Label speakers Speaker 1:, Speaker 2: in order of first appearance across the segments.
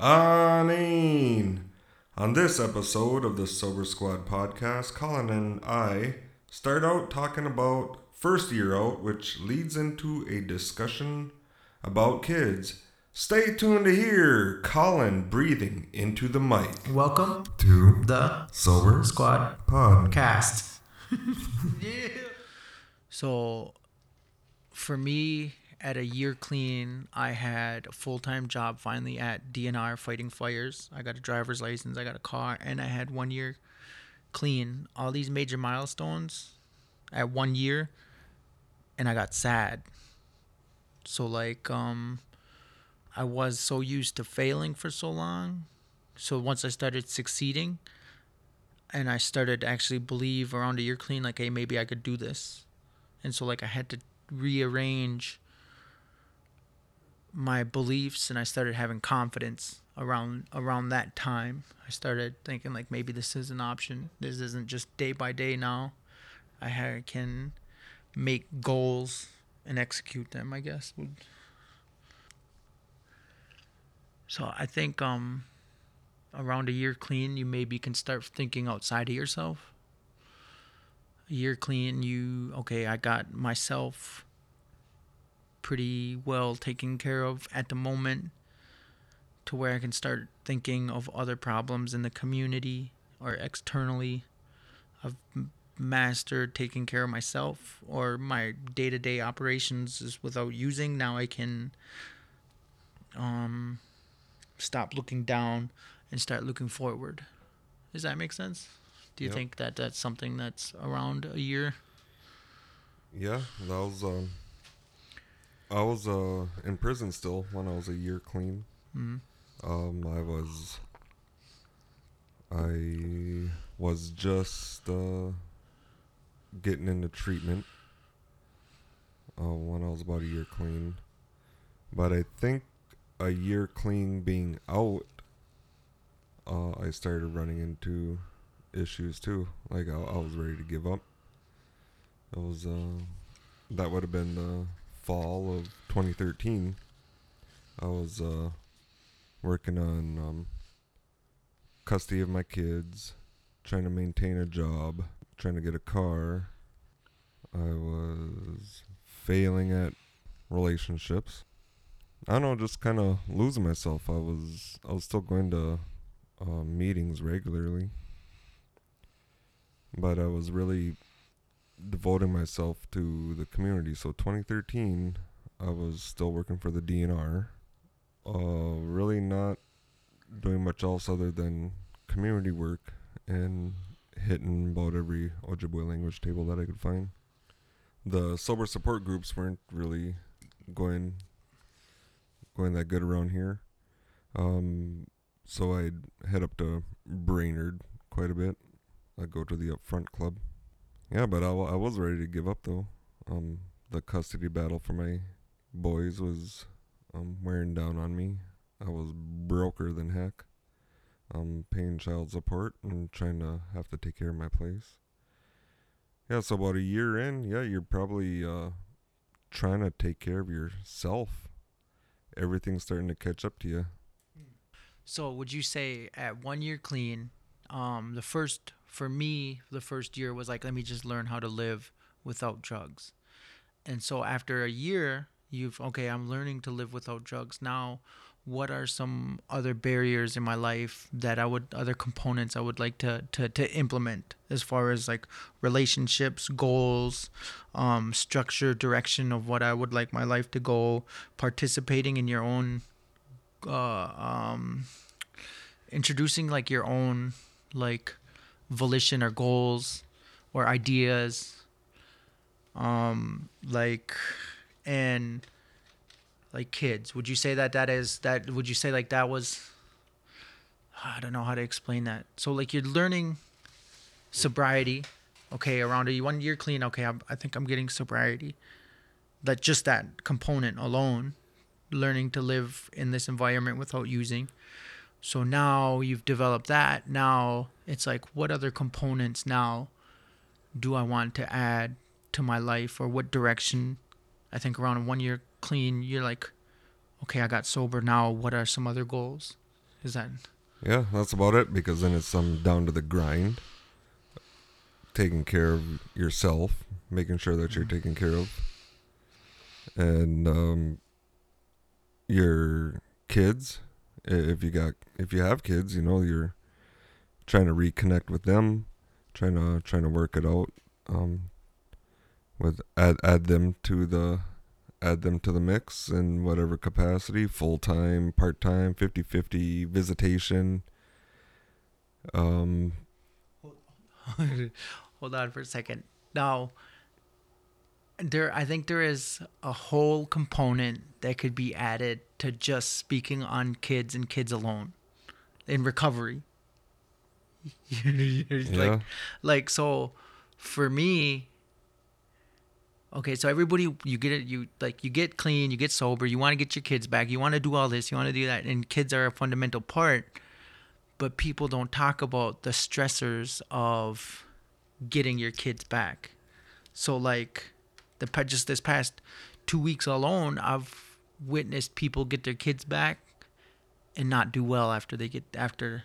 Speaker 1: Anine. On this episode of the Sober Squad podcast, Colin and I start out talking about first year out, which leads into a discussion about kids. Stay tuned to hear Colin breathing into the mic.
Speaker 2: Welcome
Speaker 1: To
Speaker 2: the
Speaker 1: Sober
Speaker 2: Squad
Speaker 1: Pod.
Speaker 2: Cast.
Speaker 3: So, for me, at a year clean, I had a full time job finally at DNR fighting fires. I got a driver's license, I got a car, and I had one year clean. All these major milestones at one year, and I got sad. So, like, um, I was so used to failing for so long. So, once I started succeeding, and I started to actually believe around a year clean, like, hey, maybe I could do this and so like I had to rearrange my beliefs and I started having confidence around around that time. I started thinking like maybe this is an option. This isn't just day by day now. I can make goals and execute them, I guess. would- So I think um around a year clean, you maybe can start thinking outside of yourself a year clean you okay i got myself pretty well taken care of at the moment to where i can start thinking of other problems in the community or externally i've mastered taking care of myself or my day-to-day operations is without using now i can um stop looking down and start looking forward does that make sense do you
Speaker 1: Yep.
Speaker 3: think that that's something that's around a year?
Speaker 1: Yeah, that was um I was uh in prison still when I was a year clean.
Speaker 3: Mhm.
Speaker 1: Um I was I was just uh getting into treatment uh when I was about a year clean. But I think a year clean being out uh I started running into issues too. Like I, I was ready to give up. It was uh that would have been the fall of 2013. I was uh working on um custody of my kids, trying to maintain a job, trying to get a car. I was failing at relationships. I don't know, just kind of losing myself. I was I was still going to uh, meetings regularly but I was really devoting myself to the community. So 2013, I was still working for the DNR, uh, really not doing much else other than community work and hitting about every Ojibwe language table that I could find. The sober support groups weren't really going going that good around here. Um, so I'd head up to Brainerd quite a bit. I'd go to the upfront club. Yeah, but I, I was ready to give up though. Um, the custody battle for my boys was um, wearing down on me. I was broker than heck. Um, paying child support and trying to have to take care of my place. Yeah, so about a year in, yeah, you're probably uh, trying to take care of yourself. Everything's starting to catch up to you.
Speaker 3: So would you say at one year clean, um, the first for me, the first year was like let me just learn how to live without drugs. And so after a year, you've okay, I'm learning to live without drugs. Now, what are some other barriers in my life that I would other components I would like to to, to implement as far as like relationships, goals, um, structure, direction of what I would like my life to go, participating in your own uh, um, introducing like your own like volition or goals or ideas um like and like kids. Would you say that that is that would you say like that was i don't know how to explain that. So like you're learning sobriety okay around a one year clean okay I'm, i think i'm getting sobriety. That just that component alone learning to live in this environment without using. So now you've developed that. Now it's like what other components now do i want to add to my life or what direction i think around a one year clean you're like okay i got sober now what are some other goals Is that
Speaker 1: Yeah, that's about it because then it's um down to the grind. Taking care of yourself, making sure that you're
Speaker 3: Mhm.
Speaker 1: taken care of. And um your kids, if you got if you have kids, you know, you're trying to reconnect with them, trying to trying to work it out um with add add them to the add them to the mix in whatever capacity full time part time 50 50 visitation um
Speaker 3: Hold on for a second. Now, there, I think there is a whole component that could be added to just speaking on kids and kids alone in recovery.
Speaker 1: yeah
Speaker 3: like, like so, for me. Okay, so everybody, you get it, you like, you get clean, you get sober, you want to get your kids back, you want to do all this, you want to do that, and kids are a fundamental part but people don't talk about the stressors of getting your kids back. So like the just this past 2 weeks alone I've witnessed people get their kids back and not do well after they get after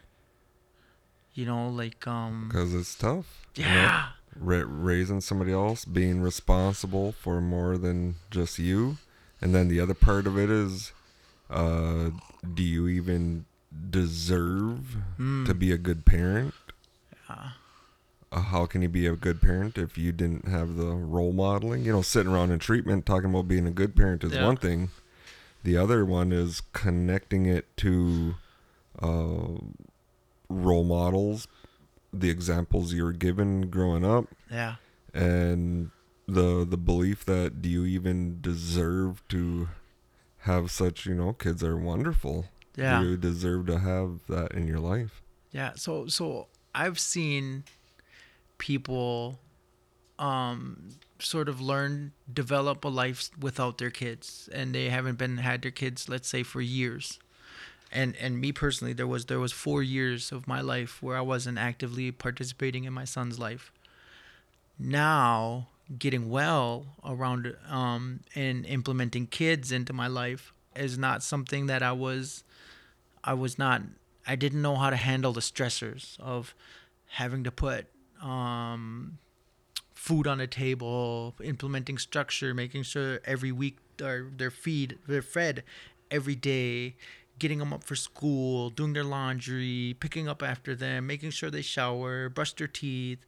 Speaker 3: you know like um
Speaker 1: because it's tough you know?
Speaker 3: yeah
Speaker 1: Ra- raising somebody else being responsible for more than just you and then the other part of it is uh do you even deserve
Speaker 3: Mm,
Speaker 1: to be a good parent
Speaker 3: yeah.
Speaker 1: uh, how can you be a good parent if you didn't have the role modeling? You know, sitting around in treatment talking about being a good parent is
Speaker 3: Yeah.
Speaker 1: one thing. The other one is connecting it to uh, role models, the examples you were given growing up,
Speaker 3: yeah
Speaker 1: and the the belief that do you even deserve to have such? You know, kids are wonderful.
Speaker 3: yeah
Speaker 1: Do you deserve to have that in your life?
Speaker 3: Yeah, so so I've seen people um sort of learn develop a life without their kids and they haven't been had their kids let's say for years. And and me personally there was there was 4 years of my life where I wasn't actively participating in my son's life. Now getting well around um and implementing kids into my life is not something that I was I was not I didn't know how to handle the stressors of having to put um, food on the table, implementing structure, making sure every week are they're feed they're fed every day, getting them up for school, doing their laundry, picking up after them, making sure they shower, brush their teeth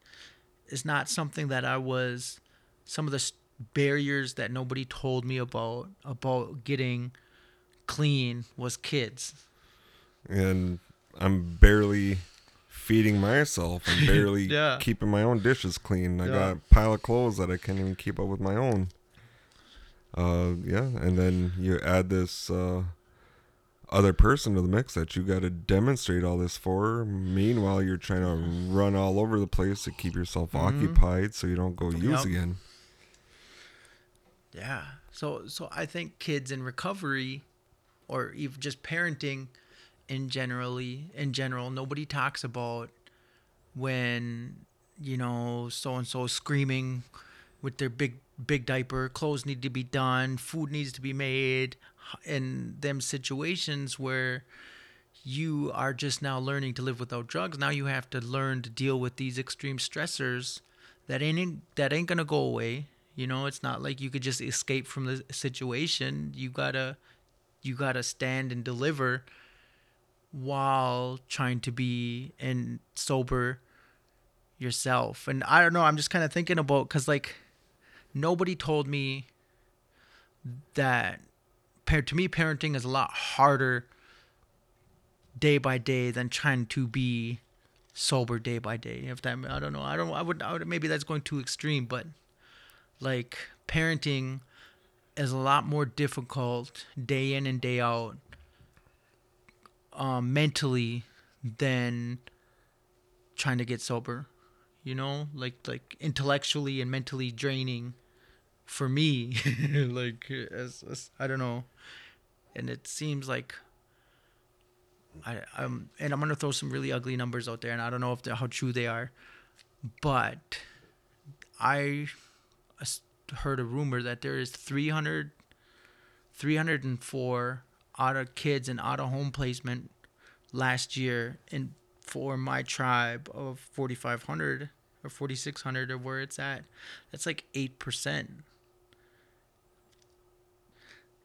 Speaker 3: is not something that I was some of the barriers that nobody told me about about getting clean was kids.
Speaker 1: and I'm barely feeding myself. I'm barely
Speaker 3: Yeah.
Speaker 1: keeping my own dishes clean. I
Speaker 3: Yeah.
Speaker 1: got a pile of clothes that I can't even keep up with my own. Uh, yeah, and then you add this uh, other person to the mix that you got to demonstrate all this for. Meanwhile, you're trying to run all over the place to keep yourself
Speaker 3: Mhm.
Speaker 1: occupied so you don't go use
Speaker 3: Yep.
Speaker 1: again.
Speaker 3: Yeah. So so I think kids in recovery or even just parenting in generally in general nobody talks about when you know so and so screaming with their big big diaper clothes need to be done food needs to be made in them situations where you are just now learning to live without drugs. Now you have to learn to deal with these extreme stressors that ain't that ain't gonna go away. You know it's not like you could just escape from the situation. You gotta you gotta stand and deliver while trying to be and sober yourself. And i don't know i'm just kind of thinking about because like nobody told me that to me parenting is a lot harder day by day than trying to be sober day by day if that i don't know i don't i would, I would maybe that's going too extreme but like parenting is a lot more difficult day in and day out um, mentally than trying to get sober you know? Like like intellectually and mentally draining for me like as, as i don't know and it seems like I, I'm, and I'm gonna throw some really ugly numbers out there, and I don't know if how true they are, but I heard a rumor that there is 300, 304 out of kids in out of home placement last year in for my tribe of 4500 or 4600 or where it's at. That's like 8%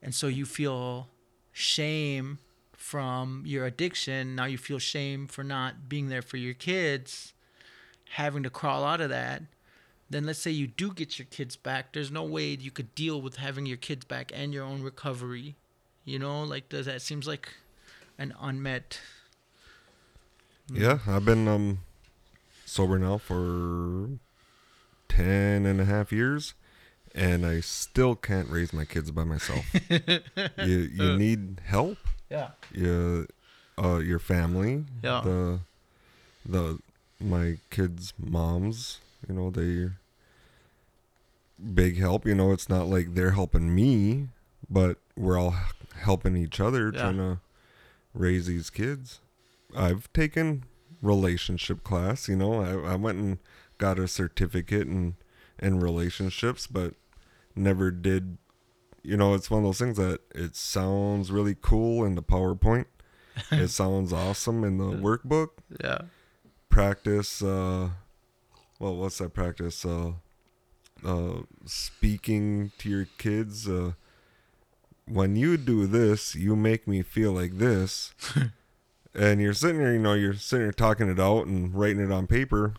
Speaker 3: and so you feel shame from your addiction. Now you feel shame for not being there for your kids having to crawl out of that. Then let's say you do get your kids back. There's no way you could deal with having your kids back and your own recovery. You know like does that seems like an unmet
Speaker 1: Yeah, I've been um sober now for 10 and a half years and I still can't raise my kids by myself. you you need help.
Speaker 3: yeah
Speaker 1: You uh your family,
Speaker 3: Yeah.
Speaker 1: the the my kids' moms, you know, they big help, you know, it's not like they're helping me, but we're all helping each other
Speaker 3: Yeah.
Speaker 1: trying to raise these kids. I've taken relationship class, you know. I, I went and got a certificate in in relationships, but never did you know, it's one of those things that it sounds really cool in the PowerPoint. it sounds awesome in the workbook.
Speaker 3: yeah
Speaker 1: Practice uh well what's that practice? Uh uh speaking to your kids uh when you do this, you make me feel like this. and you're sitting there, you know, you're sitting there talking it out and writing it on paper.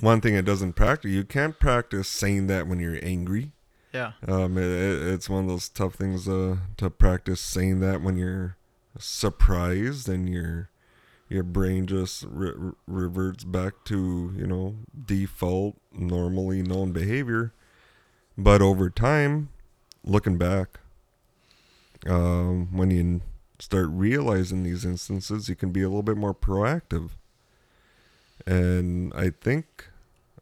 Speaker 1: One thing it doesn't practice, you can't practice saying that when you're angry.
Speaker 3: yeah
Speaker 1: Um, it, it, it's one of those tough things uh, to practice saying that when you're surprised and your your brain just re- re- reverts back to you know default normally known behavior. But over time, looking back, um, when you start realizing these instances, you can be a little bit more proactive. And I think,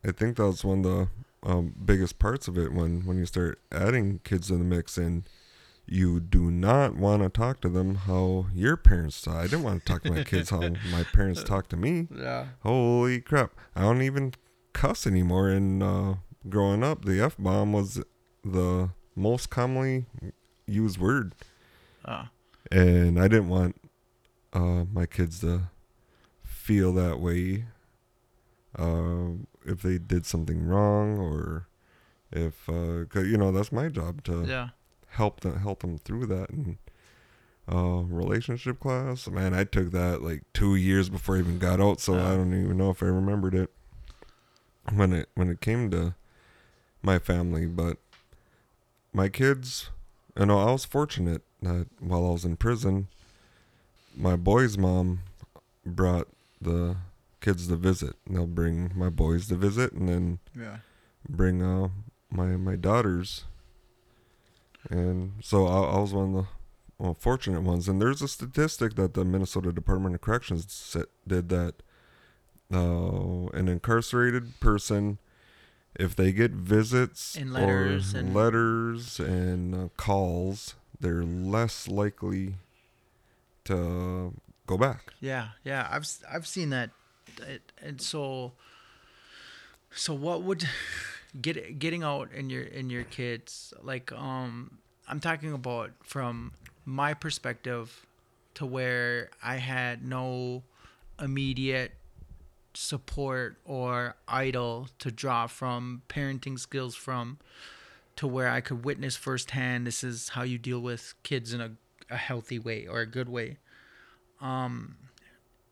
Speaker 1: I think that's one of the um, biggest parts of it when when you start adding kids in the mix and you do not want to talk to them how your parents talk. I didn't want to talk to my kids how my parents talked to me.
Speaker 3: yeah
Speaker 1: Holy crap! I don't even cuss anymore. And uh, growing up, the f bomb was the most commonly used word,
Speaker 3: uh,
Speaker 1: and I didn't want uh, my kids to feel that way uh, if they did something wrong or if uh 'cause you know that's my job to
Speaker 3: yeah.
Speaker 1: help them help them through that and uh relationship class. Man i took that like two years before i even got out so i don't even know if i remembered it when it when it came to my family but my kids you know i was fortunate that while i was in prison my boy's mom brought the kids to visit. And they'll bring my boys to visit and then
Speaker 3: yeah.
Speaker 1: bring uh my my daughters. And so I, I was one of the well, fortunate ones. And there's a statistic that the minnesota department of corrections set, did that uh, an incarcerated person if they get visits
Speaker 3: And letters
Speaker 1: or
Speaker 3: and-
Speaker 1: letters and uh, calls they're less likely to go back.
Speaker 3: Yeah, yeah, I've I've seen that, and so, so what would get getting out in your in your kids like um I'm talking about from my perspective to where I had no immediate support or idol to draw from parenting skills from to where I could witness firsthand this is how you deal with kids in a, a healthy way or a good way. Um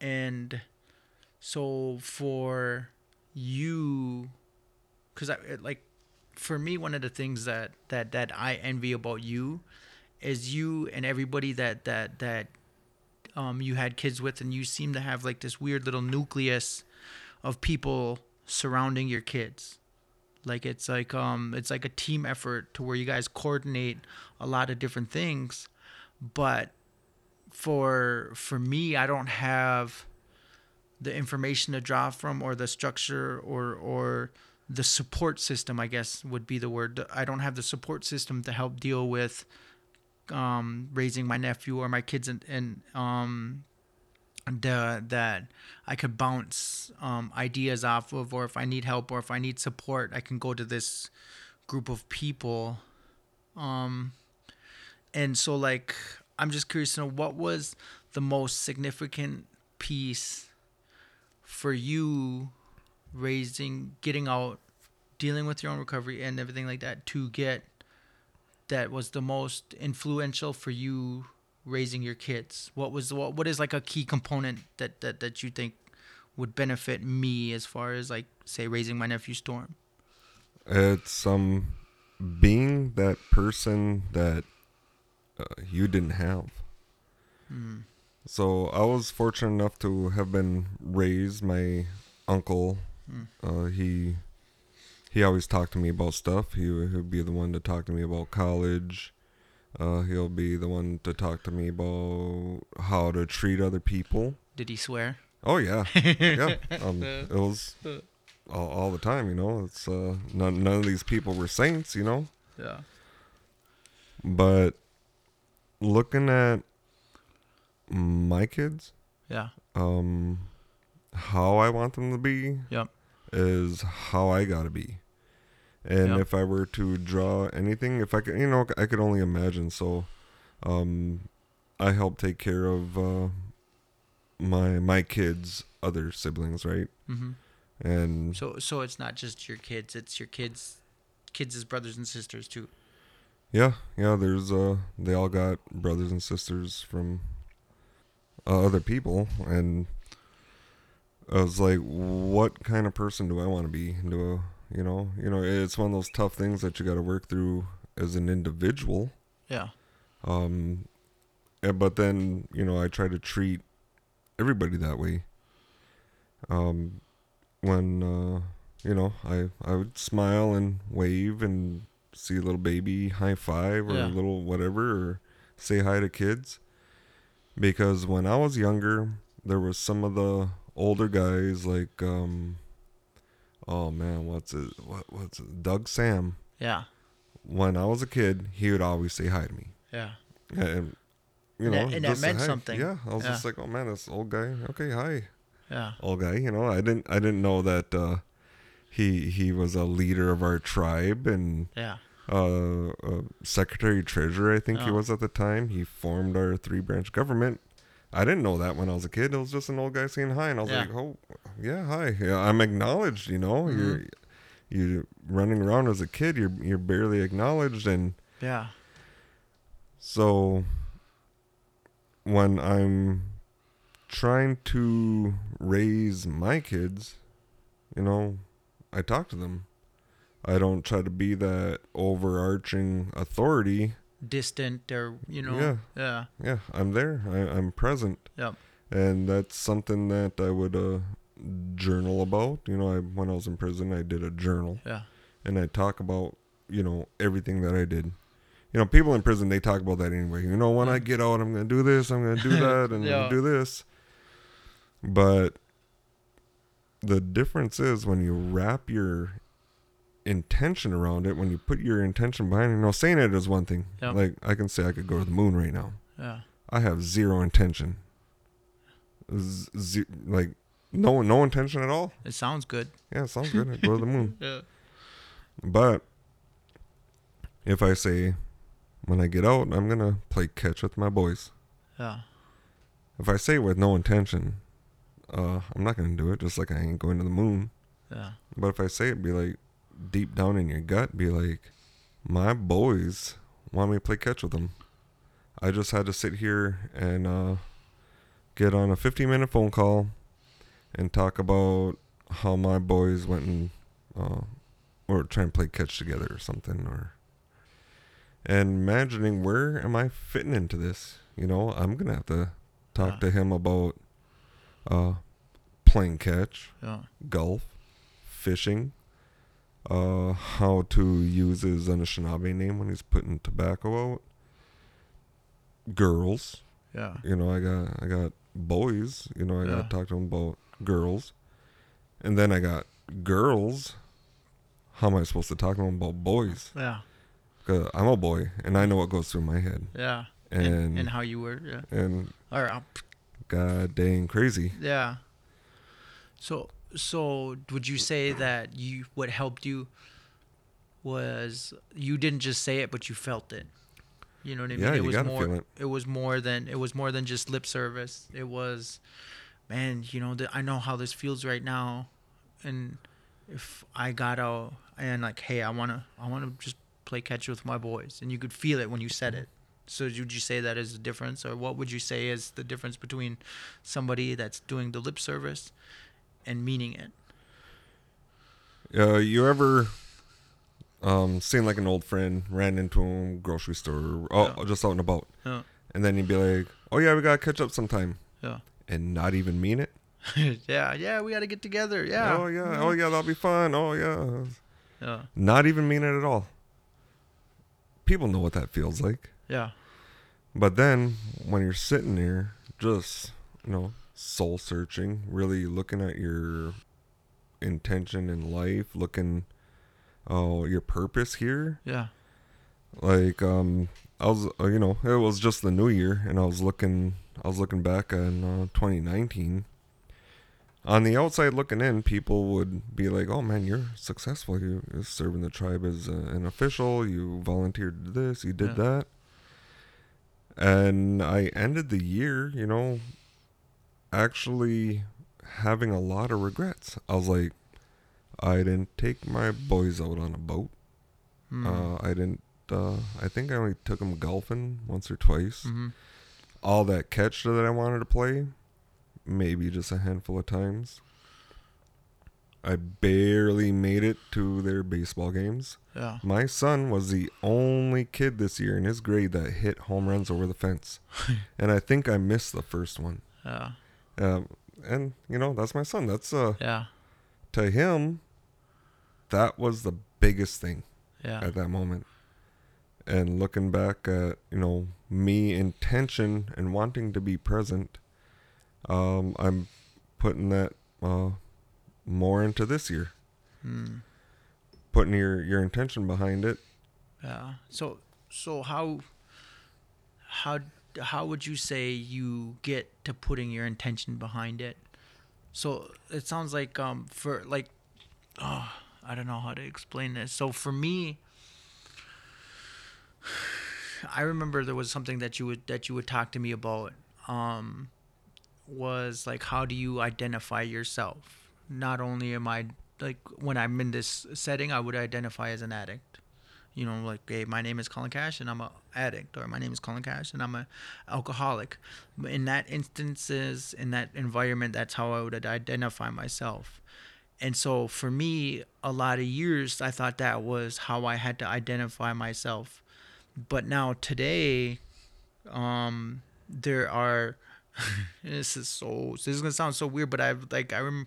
Speaker 3: and so for you because i like for me one of the things that that that i envy about you is you and everybody that that that um you had kids with and you seem to have like this weird little nucleus of people surrounding your kids. Like it's like um it's like a team effort to where you guys coordinate a lot of different things. But for for me i don't have the information to draw from or the structure or or the support system i guess would be the word i don't have the support system to help deal with um raising my nephew or my kids and and um the, that I could bounce um, ideas off of, or if I need help, or if I need support, I can go to this group of people. Um, and so, like, I'm just curious to know what was the most significant piece for you raising getting out dealing with your own recovery and everything like that to get that was the most influential for you raising your kids what was what what is like a key component that that, that you think would benefit me as far as like say raising my nephew storm
Speaker 1: It's um being that person that uh, you didn't have.
Speaker 3: mm.
Speaker 1: So I was fortunate enough to have been raised. My uncle,
Speaker 3: Mm.
Speaker 1: uh, he he always talked to me about stuff. He would be the one to talk to me about college. Uh, he'll be the one to talk to me about how to treat other people.
Speaker 3: did he swear
Speaker 1: Oh yeah, yeah. Um, it was all, all the time. You know, it's uh, none none of these people were saints. You know,
Speaker 3: yeah
Speaker 1: but looking at my kids,
Speaker 3: yeah
Speaker 1: um, how I want them to be
Speaker 3: Yep.
Speaker 1: is how I gotta be. And
Speaker 3: Yep.
Speaker 1: if I were to draw anything, if I could, you know, I could only imagine. So, um, I help take care of uh, my my kids' other siblings, right?
Speaker 3: mm-hmm.
Speaker 1: And
Speaker 3: So so it's not just your kids, it's your kids kids' as brothers and sisters too.
Speaker 1: yeah, yeah. There's uh, they all got brothers and sisters from uh, other people, and I was like, what kind of person do I want to be? Do I, you know, you know, it's one of those tough things that you got to work through as an individual.
Speaker 3: Yeah.
Speaker 1: Um, and- but then you know, I try to treat everybody that way. Um, when uh, you know, I I would smile and wave and see a little baby high five or
Speaker 3: Yeah.
Speaker 1: a little whatever or say hi to kids. Because when I was younger, there was some of the older guys like um, oh man, what's it? What what's it? Doug Sam.
Speaker 3: Yeah.
Speaker 1: When I was a kid, he would always say hi to me.
Speaker 3: Yeah.
Speaker 1: And you
Speaker 3: And
Speaker 1: know,
Speaker 3: that- and that meant something.
Speaker 1: Yeah, I was
Speaker 3: Yeah.
Speaker 1: just like, oh man, this old guy. Okay, hi,
Speaker 3: Yeah.
Speaker 1: old guy. You know, I didn't, I didn't know that uh, he he was a leader of our tribe and
Speaker 3: Yeah.
Speaker 1: Uh, uh, secretary treasurer. I think he
Speaker 3: Oh.
Speaker 1: was at the time. He formed our three branch government. I didn't know that when I was a kid. It was just an old guy saying hi, and I was
Speaker 3: Yeah.
Speaker 1: like, oh, yeah, hi. Yeah, I'm acknowledged. You know,
Speaker 3: Mhm.
Speaker 1: you're you're running around as a kid. You're you're barely acknowledged and.
Speaker 3: Yeah.
Speaker 1: So when I'm trying to raise my kids, you know, I talk to them. I don't try to be that overarching authority.
Speaker 3: Distant or you know.
Speaker 1: Yeah.
Speaker 3: Yeah.
Speaker 1: Yeah, I'm there. I, I'm present.
Speaker 3: Yep.
Speaker 1: And that's something that I would uh, journal about. You know, I, when I was in prison, I did a journal.
Speaker 3: Yeah.
Speaker 1: and I talk about you know everything that I did. You know, people in prison they talk about that anyway. You know, when I get out, I'm gonna do this, I'm gonna do that, and
Speaker 3: Yeah.
Speaker 1: do this. But the difference is when you wrap your intention around it, when you put your intention behind it. You know, saying it is one thing.
Speaker 3: Yep.
Speaker 1: Like I can say I could go to the moon right now.
Speaker 3: Yeah.
Speaker 1: I have zero intention. Z- like no no intention at all.
Speaker 3: It sounds good.
Speaker 1: Yeah, sounds good. I'd go to the moon.
Speaker 3: Yeah.
Speaker 1: But if I say when I get out, I'm gonna play catch with my boys.
Speaker 3: Yeah.
Speaker 1: If I say it with no intention, uh, I'm not gonna do it. Just like I ain't going to the moon.
Speaker 3: Yeah.
Speaker 1: But if I say it, be like deep down in your gut, be like, my boys want me to play catch with them. I just had to sit here and uh, get on a 15 minute phone call and talk about how my boys went and uh, or try and play catch together or something or and imagining where am I fitting into this? You know, I'm gonna have to talk
Speaker 3: Yeah.
Speaker 1: to him about uh, playing catch,
Speaker 3: Yeah.
Speaker 1: golf, fishing, uh, how to use his Anishinaabe name when he's putting tobacco out, girls.
Speaker 3: Yeah.
Speaker 1: You know, I got I got boys. You know, I
Speaker 3: Yeah.
Speaker 1: got to talk to them about girls, and then I got girls. How am I supposed to talk to them about boys?
Speaker 3: Yeah.
Speaker 1: Cause I'm a boy, and I know what goes through my head,
Speaker 3: Yeah.
Speaker 1: and
Speaker 3: And, how you were. Yeah.
Speaker 1: and
Speaker 3: All right.
Speaker 1: god dang crazy.
Speaker 3: Yeah. So so would you say that you what helped you was you didn't just say it but you felt it. You know what I mean?
Speaker 1: Yeah,
Speaker 3: it
Speaker 1: you
Speaker 3: was more
Speaker 1: feel it.
Speaker 3: it was more than it was more than just lip service. It was man, you know, I know how this feels right now and if I got out and like, hey, I want to I want to just play catch with my boys and you could feel it when you said it. So would you say that is the difference or what would you say is the difference between somebody that's doing the lip service and meaning it?
Speaker 1: Uh, you ever um seen like an old friend ran into a grocery store, oh,
Speaker 3: Yeah.
Speaker 1: just out and about,
Speaker 3: Yeah.
Speaker 1: and then you'd be like, "Oh yeah, we gotta catch up sometime,"
Speaker 3: Yeah.
Speaker 1: and not even mean it.
Speaker 3: yeah, yeah, we got to get together. Yeah.
Speaker 1: Oh yeah, oh yeah, that'll be fun. Oh yeah,
Speaker 3: Yeah.
Speaker 1: not even mean it at all. People know what that feels like.
Speaker 3: Yeah.
Speaker 1: But then when you're sitting there, just you know, soul searching, really looking at your intention in life, looking, oh, your purpose here.
Speaker 3: Yeah.
Speaker 1: Like, um, I was, uh, you know, it was just the new year, and I was looking, I was looking back on uh, 2019. On the outside looking in, people would be like, "Oh man, you're successful. You- You're serving the tribe as uh, an official. You volunteered this. You did
Speaker 3: Yeah.
Speaker 1: that." And I ended the year, you know, actually having a lot of regrets. I was like, I didn't take my boys out on a boat.
Speaker 3: Mm.
Speaker 1: Uh, I didn't. Uh, I think I only took them golfing once or twice.
Speaker 3: hmm
Speaker 1: All that catch that I wanted to play, maybe just a handful of times. I barely made it to their baseball games.
Speaker 3: Yeah.
Speaker 1: My son was the only kid this year in his grade that hit home runs over the fence, and I think I missed the first one.
Speaker 3: Yeah.
Speaker 1: Um, and you know that's my son. That's uh
Speaker 3: Yeah.
Speaker 1: to him, that was the biggest thing.
Speaker 3: Yeah.
Speaker 1: at that moment. And looking back at, you know, me intention and wanting to be present, um, I'm putting that uh, more into this year.
Speaker 3: Mm.
Speaker 1: Putting your, your intention behind it.
Speaker 3: Yeah. So so how how how would you say you get to putting your intention behind it? So it sounds like um for like oh I don't know how to explain this. So for me I remember there was something that you would that you would talk to me about um was like how do you identify yourself? Not only am I like when I'm in this setting I would identify as an addict you know like hey my name is colin cash and i'm a addict or my name is colin cash and i'm a alcoholic. In that instances in that environment that's how i would identify myself. And so for me a lot of years i thought that was how i had to identify myself. But now today um there are this is so this is gonna sound so weird but i've like i rem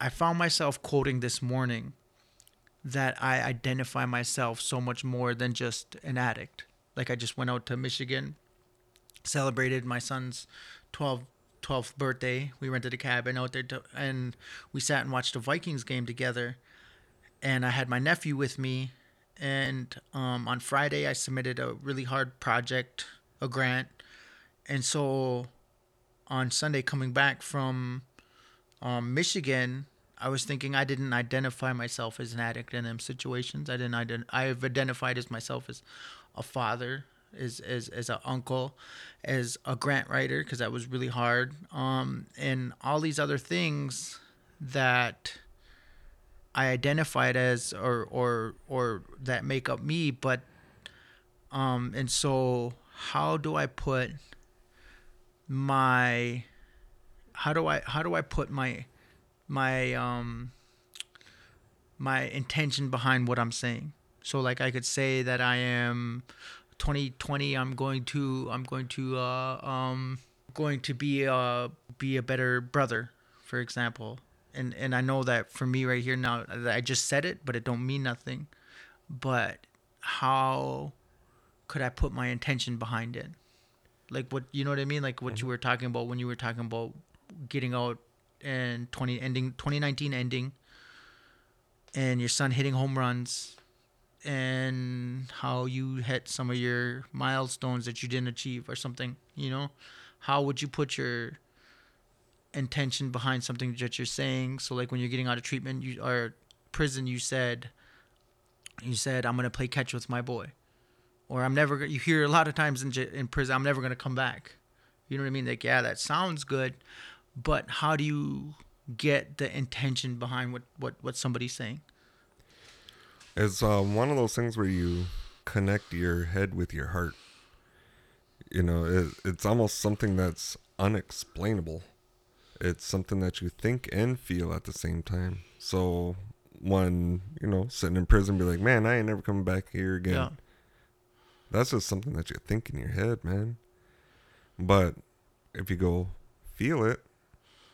Speaker 3: I found myself quoting this morning that I identify myself so much more than just an addict. Like I just went out to Michigan, celebrated my son's 12, 12th birthday. We rented a cabin out there to, and we sat and watched a Vikings game together. And I had my nephew with me. And um, on Friday, I submitted a really hard project, a grant. And so on Sunday, coming back from um, Michigan, I was thinking I didn't identify myself as an addict in them situations. I didn't. Ident- I've identified as myself as a father, as as as an uncle, as a grant writer because that was really hard. Um, and all these other things that I identified as or or or that make up me. But um, and so how do I put my how do I how do I put my my um my intention behind what I'm saying. So like I could say that I am 2020 I'm going to I'm going to uh um going to be uh be a better brother, for example. And and I know that for me right here now I just said it, but it don't mean nothing. But how could I put my intention behind it? Like what you know what I mean? Like what you were talking about when you were talking about getting out and 20 ending 2019 ending and your son hitting home runs and how you hit some of your milestones that you didn't achieve or something you know how would you put your intention behind something that you're saying so like when you're getting out of treatment you or prison you said you said i'm going to play catch with my boy or I'm never. You hear a lot of times in in prison, I'm never gonna come back. You know what I mean? Like, yeah, that sounds good, but how do you get the intention behind what what what somebody's saying?
Speaker 1: It's uh, one of those things where you connect your head with your heart. You know, it, it's almost something that's unexplainable. It's something that you think and feel at the same time. So, when, you know, sitting in prison, be like, man, I ain't never coming back here again.
Speaker 3: Yeah.
Speaker 1: That's just something that you think in your head, man. But if you go feel it,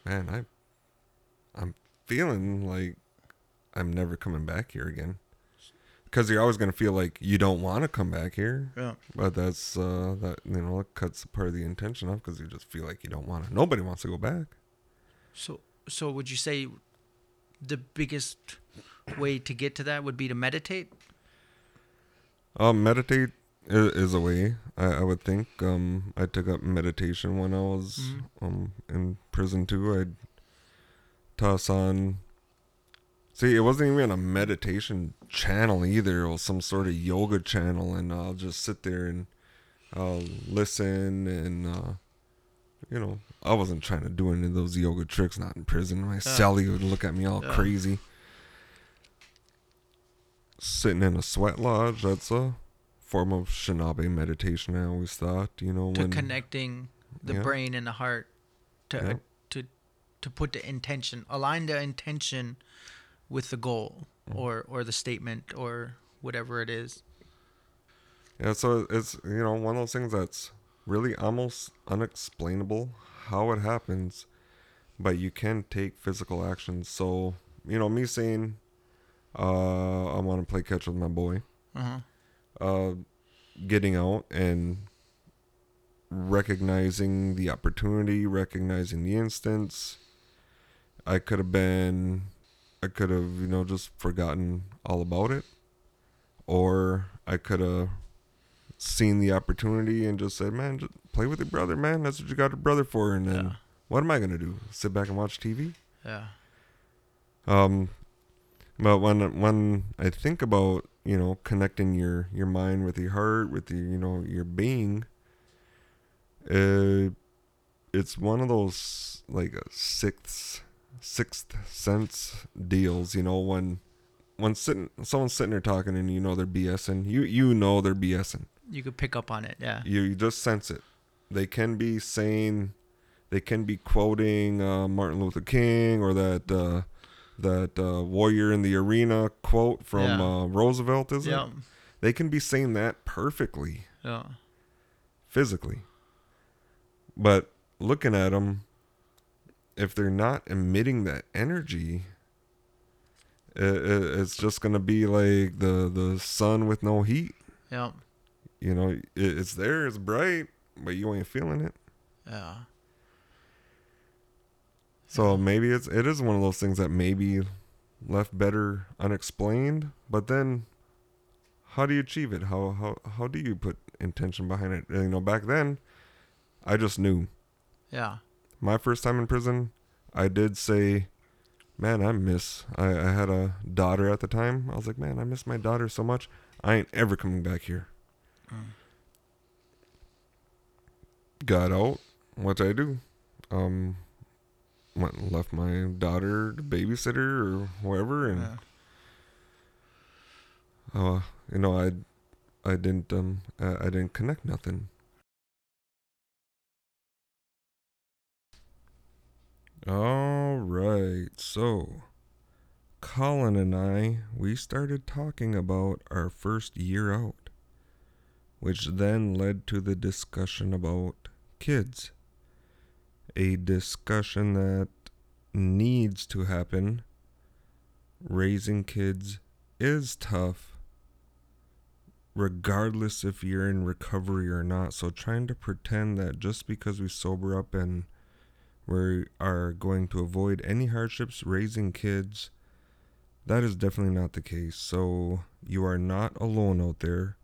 Speaker 1: man, I, I'm feeling like I'm never coming back here again. Because you're always gonna feel like you don't want to come back here,
Speaker 3: Yeah.
Speaker 1: but that's uh, that you know it cuts part of the intention off because you just feel like you don't want to. Nobody wants to go back.
Speaker 3: So so would you say the biggest way to get to that would be to meditate?
Speaker 1: Um, meditate is, is a way. I, I would think. Um, I took up meditation when I was
Speaker 3: Mhm.
Speaker 1: um in prison too. I'd toss on. See, it wasn't even a meditation channel either. It was some sort of yoga channel, and I'll just sit there and I'll listen and uh, you know, I wasn't trying to do any of those yoga tricks. Not in prison. My cellie would look at me all
Speaker 3: Yeah.
Speaker 1: crazy. Sitting in a sweat lodge. That's a form of shinabe meditation. I always thought. You know,
Speaker 3: To
Speaker 1: when
Speaker 3: connecting the
Speaker 1: Yeah.
Speaker 3: brain and the heart to
Speaker 1: Yeah.
Speaker 3: to to put the intention, align the intention with the goal
Speaker 1: Mm-hmm.
Speaker 3: or or the statement or whatever it is.
Speaker 1: Yeah, so it's you know one of those things that's really almost unexplainable how it happens, but you can take physical actions. So you know me saying, uh, I want to play catch with my boy,
Speaker 3: Uh-huh.
Speaker 1: Uh, getting out and recognizing the opportunity, recognizing the instance. I could have been, I could have you know just forgotten all about it, or I could have seen the opportunity and just said, "Man, just play with your brother, man. That's what you got a brother for." And then,
Speaker 3: Yeah.
Speaker 1: what am I gonna do? Sit back and watch TV?
Speaker 3: Yeah.
Speaker 1: Um, but when when I think about you know connecting your your mind with your heart, with your you know your being, uh, it's one of those like a sixth sixth sense deals. You know when when sitting someone's sitting there talking and you know they're BSing, you you know they're BSing.
Speaker 3: You could pick up on it. Yeah.
Speaker 1: You, you just sense it. They can be saying, they can be quoting uh, Martin Luther King or that uh, that uh, warrior in the arena quote from
Speaker 3: Yeah.
Speaker 1: uh, Roosevelt, is
Speaker 3: Yeah.
Speaker 1: it? They can be saying that perfectly,
Speaker 3: Yeah.
Speaker 1: physically. But looking at them, if they're not emitting that energy, it, it, it's just gonna be like the the sun with no heat.
Speaker 3: Yeah.
Speaker 1: You know, it, it's there, it's bright, but you ain't feeling it.
Speaker 3: Yeah.
Speaker 1: So maybe it's it is one of those things that maybe left better unexplained, but then how do you achieve it? How how how do you put intention behind it? You know, back then I just knew.
Speaker 3: Yeah.
Speaker 1: My first time in prison, I did say, Man, I miss I, I had a daughter at the time. I was like, Man, I miss my daughter so much. I ain't ever coming back here. Got out. What I do? Um went and left my daughter to babysitter or whoever and
Speaker 3: Yeah.
Speaker 1: uh you know i i didn't um i, I didn't connect nothing all right so colin and i we started talking about our first year out which then led to the discussion about kids a discussion that needs to happen raising kids is tough regardless if you're in recovery or not. So trying to pretend that just because we sober up and we are going to avoid any hardships raising kids, that is definitely not the case. So you are not alone out there.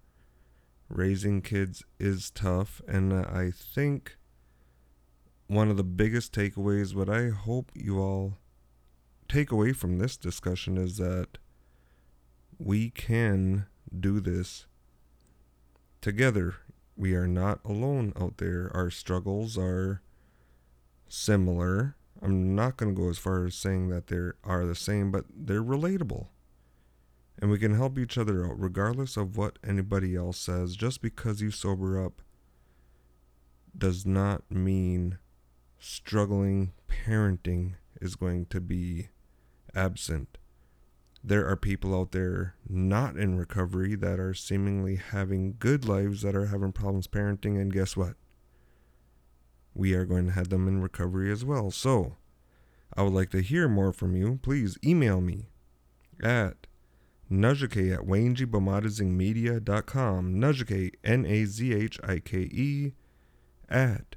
Speaker 1: Raising kids is tough, and I think one of the biggest takeaways, what I hope you all take away from this discussion is that we can do this together. We are not alone out there. Our struggles are similar. I'm not going to go as far as saying that they are the same, but they're relatable. And we can help each other out regardless of what anybody else says. Just because you sober up does not mean struggling parenting is going to be absent. There are people out there not in recovery that are seemingly having good lives that are having problems parenting, and guess what? We are going to have them in recovery as well. So, I would like to hear more from you. Please email me at Nazhike at Wenji-Bimaadizingmedia.com. Nazhike, N A Z H I K E, at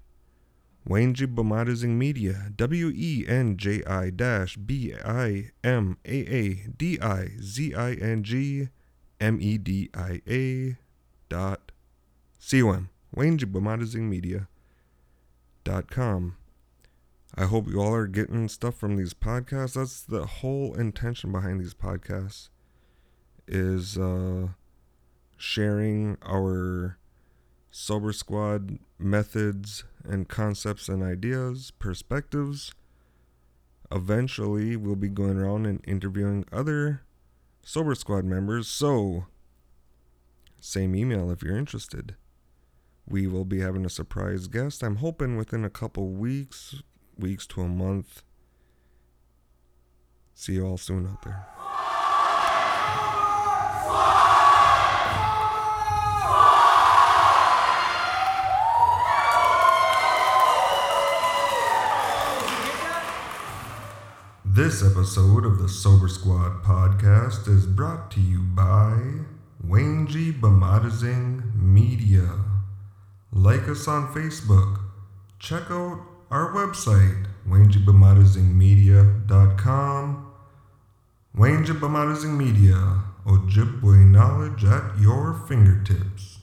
Speaker 1: Wenji Bimaadizing Media, W E N J I dash B I M A A D I Z I N G M E D I A dot C O M. Wenji Bimaadizing Media dot com. I hope you all are getting stuff from these podcasts. That's the whole intention behind these podcasts is uh, sharing our Sober Squad methods and concepts and ideas, perspectives. Eventually, we'll be going around and interviewing other Sober Squad members. So, same email if you're interested. We will be having a surprise guest. I'm hoping within a couple weeks, weeks to a month. See you all soon out there. This episode of the Sober Squad podcast is brought to you by Wenji Bimaadizing Media. Like us on Facebook. Check out our website, wenji-bimaadizingmedia.com. Wenji Bimaadizing Media, Ojibwe knowledge at your fingertips.